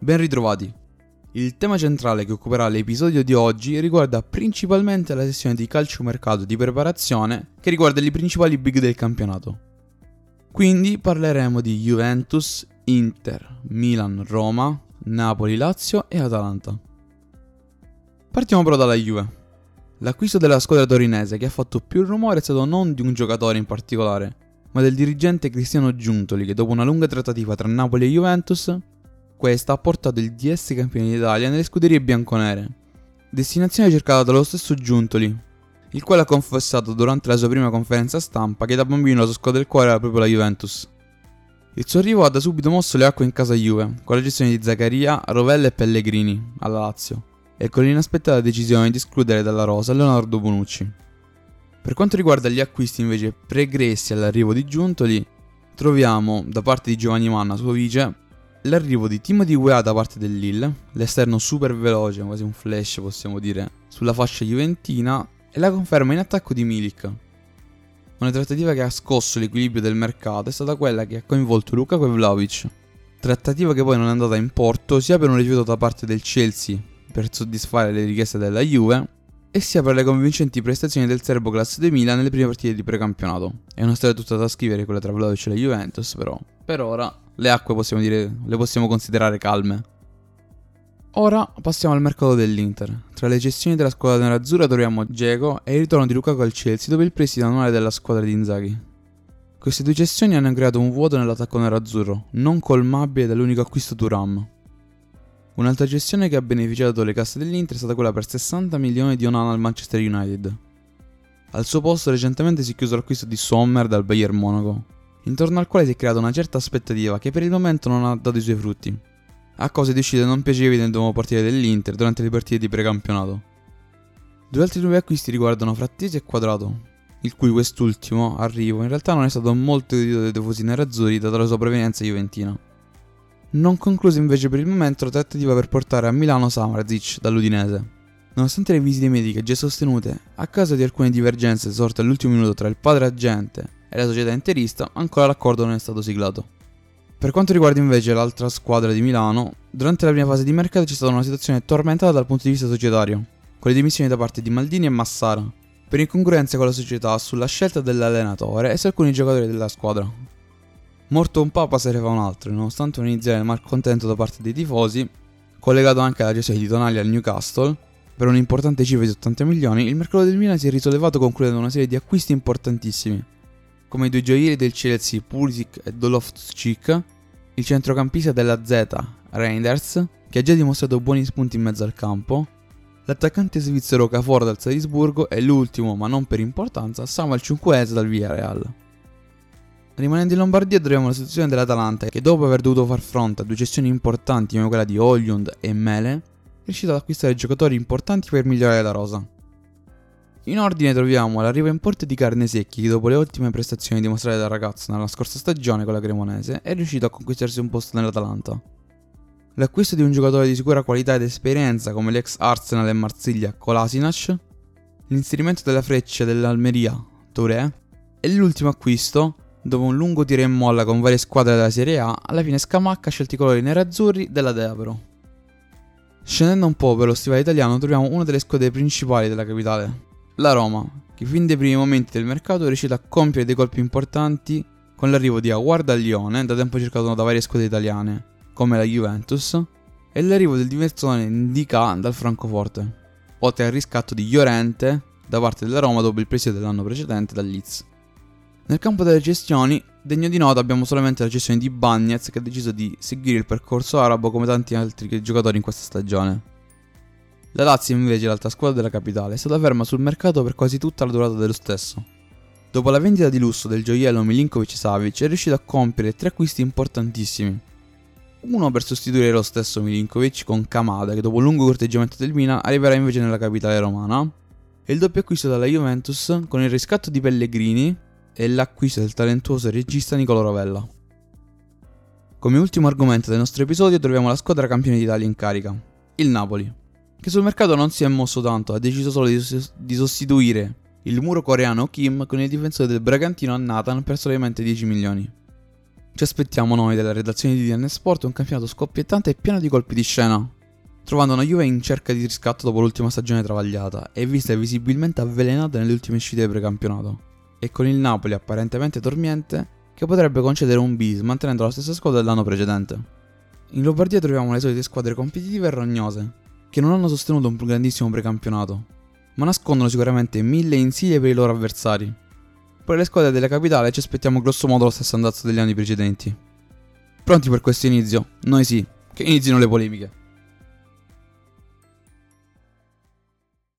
Ben ritrovati. Il tema centrale che occuperà l'episodio di oggi riguarda principalmente la sessione di calciomercato di preparazione che riguarda i principali big del campionato. Quindi parleremo di Juventus, Inter, Milan, Roma, Napoli, Lazio e Atalanta. Partiamo però dalla Juve. L'acquisto della squadra torinese che ha fatto più rumore è stato non di un giocatore in particolare, ma del dirigente Cristiano Giuntoli che dopo una lunga trattativa tra Napoli e Juventus questa ha portato il DS campione d'Italia nelle scuderie bianconere. Destinazione cercata dallo stesso Giuntoli, il quale ha confessato durante la sua prima conferenza stampa che da bambino la sua squadra del cuore era proprio la Juventus. Il suo arrivo ha da subito mosso le acque in casa Juve, con la gestione di Zaccaria, Rovella e Pellegrini, alla Lazio, e con l'inaspettata decisione di escludere dalla rosa Leonardo Bonucci. Per quanto riguarda gli acquisti invece pregressi all'arrivo di Giuntoli, troviamo da parte di Giovanni Manna, suo vice, l'arrivo di Timothy Weah da parte del Lille, l'esterno super veloce, quasi un flash possiamo dire, sulla fascia juventina e la conferma in attacco di Milik. Una trattativa che ha scosso l'equilibrio del mercato è stata quella che ha coinvolto Lukaku e Vlaovic. Trattativa che poi non è andata in porto sia per un rifiuto da parte del Chelsea per soddisfare le richieste della Juve e sia per le convincenti prestazioni del serbo classe 2000 nelle prime partite di precampionato. È una storia tutta da scrivere quella tra Vlaovic e la Juventus, però per ora le acque possiamo dire, le possiamo considerare calme. Ora passiamo al mercato dell'Inter. Tra le gestioni della squadra nerazzurra troviamo Diego e il ritorno di Lukaku al Chelsea dove il prestito annuale della squadra di Inzaghi. Queste due gestioni hanno creato un vuoto nell'attacco nerazzurro, non colmabile dall'unico acquisto Turam. Un'altra gestione che ha beneficiato le casse dell'Inter è stata quella per 60 milioni di Onana al Manchester United. Al suo posto recentemente si è chiuso l'acquisto di Sommer dal Bayern Monaco, intorno al quale si è creata una certa aspettativa che per il momento non ha dato i suoi frutti, a cause di uscite non piacevoli nel nuovo partire dell'Inter durante le partite di precampionato. Due altri nuovi acquisti riguardano Frattesi e Quadrato, il cui quest'ultimo arrivo in realtà non è stato molto udito dai tifosi nerazzurri data la sua provenienza juventina. Non conclusa invece per il momento la trattativa per portare a Milano Samarzic dall'Udinese. Nonostante le visite mediche già sostenute, a causa di alcune divergenze sorte all'ultimo minuto tra il padre agente e la società interista, ancora l'accordo non è stato siglato. Per quanto riguarda invece l'altra squadra di Milano, durante la prima fase di mercato c'è stata una situazione tormentata dal punto di vista societario, con le dimissioni da parte di Maldini e Massara, per incongruenza con la società sulla scelta dell'allenatore e su alcuni giocatori della squadra. Morto un papa se ne fa un altro, nonostante un iniziale malcontento da parte dei tifosi, collegato anche alla gestione di Tonali al Newcastle, per un importante cifra di 80 milioni, il mercato del Milan si è risollevato concludendo una serie di acquisti importantissimi, come i due gioielli del Chelsea Pulisic e Dolofschik, il centrocampista della Z, Reinders, che ha già dimostrato buoni spunti in mezzo al campo, l'attaccante svizzero Cafor dal Salisburgo e l'ultimo, ma non per importanza, Samuel Ciunquese dal Villarreal. Rimanendo in Lombardia troviamo la situazione dell'Atalanta che dopo aver dovuto far fronte a due cessioni importanti come quella di Oljund e Mele, è riuscita ad acquistare giocatori importanti per migliorare la rosa. In ordine troviamo l'arrivo in porto di Carne Secchi che dopo le ottime prestazioni dimostrate dal ragazzo nella scorsa stagione con la Cremonese è riuscito a conquistarsi un posto nell'Atalanta. L'acquisto di un giocatore di sicura qualità ed esperienza come l'ex Arsenal e Marsiglia Kolasinac, l'inserimento della freccia dell'Almeria Touré e l'ultimo acquisto Dopo un lungo tiro e molla con varie squadre della Serie A, alla fine Scamacca scelto i colori nerazzurri della Deapro. Scendendo un po' per lo stivale italiano troviamo una delle squadre principali della capitale, la Roma, che fin dai primi momenti del mercato è riuscita a compiere dei colpi importanti con l'arrivo di Aguarda Lione, da tempo cercato da varie squadre italiane, come la Juventus, e l'arrivo del diversone Indica dal Francoforte, oltre al riscatto di Llorente da parte della Roma dopo il prestito dell'anno precedente dal Leeds. Nel campo delle gestioni, degno di nota abbiamo solamente la gestione di Bagnez che ha deciso di seguire il percorso arabo come tanti altri giocatori in questa stagione. La Lazio invece, l'altra squadra della capitale, è stata ferma sul mercato per quasi tutta la durata dello stesso. Dopo la vendita di lusso del gioiello Milinkovic Savic è riuscito a compiere tre acquisti importantissimi. Uno per sostituire lo stesso Milinkovic con Kamada che dopo un lungo corteggiamento del Milan arriverà invece nella capitale romana. E il doppio acquisto dalla Juventus con il riscatto di Pellegrini e l'acquisto del talentuoso regista Nicolo Rovella. Come ultimo argomento del nostro episodio troviamo la squadra campione d'Italia in carica, il Napoli, che sul mercato non si è mosso tanto, ha deciso solo di, sostituire il muro coreano Kim con il difensore del Bragantino a Nathan per solamente 10 milioni. Ci aspettiamo noi della redazione di DN Sport un campionato scoppiettante e pieno di colpi di scena, trovando una Juve in cerca di riscatto dopo l'ultima stagione travagliata e vista visibilmente avvelenata nelle ultime uscite del precampionato, e con il Napoli apparentemente dormiente che potrebbe concedere un bis mantenendo la stessa squadra dell'anno precedente. In Lombardia troviamo le solite squadre competitive e rognose, che non hanno sostenuto un grandissimo precampionato, ma nascondono sicuramente mille insidie per i loro avversari per le squadre della capitale ci aspettiamo grossomodo lo stesso andazzo degli anni precedenti. Pronti per questo inizio? Noi sì, che inizino le polemiche.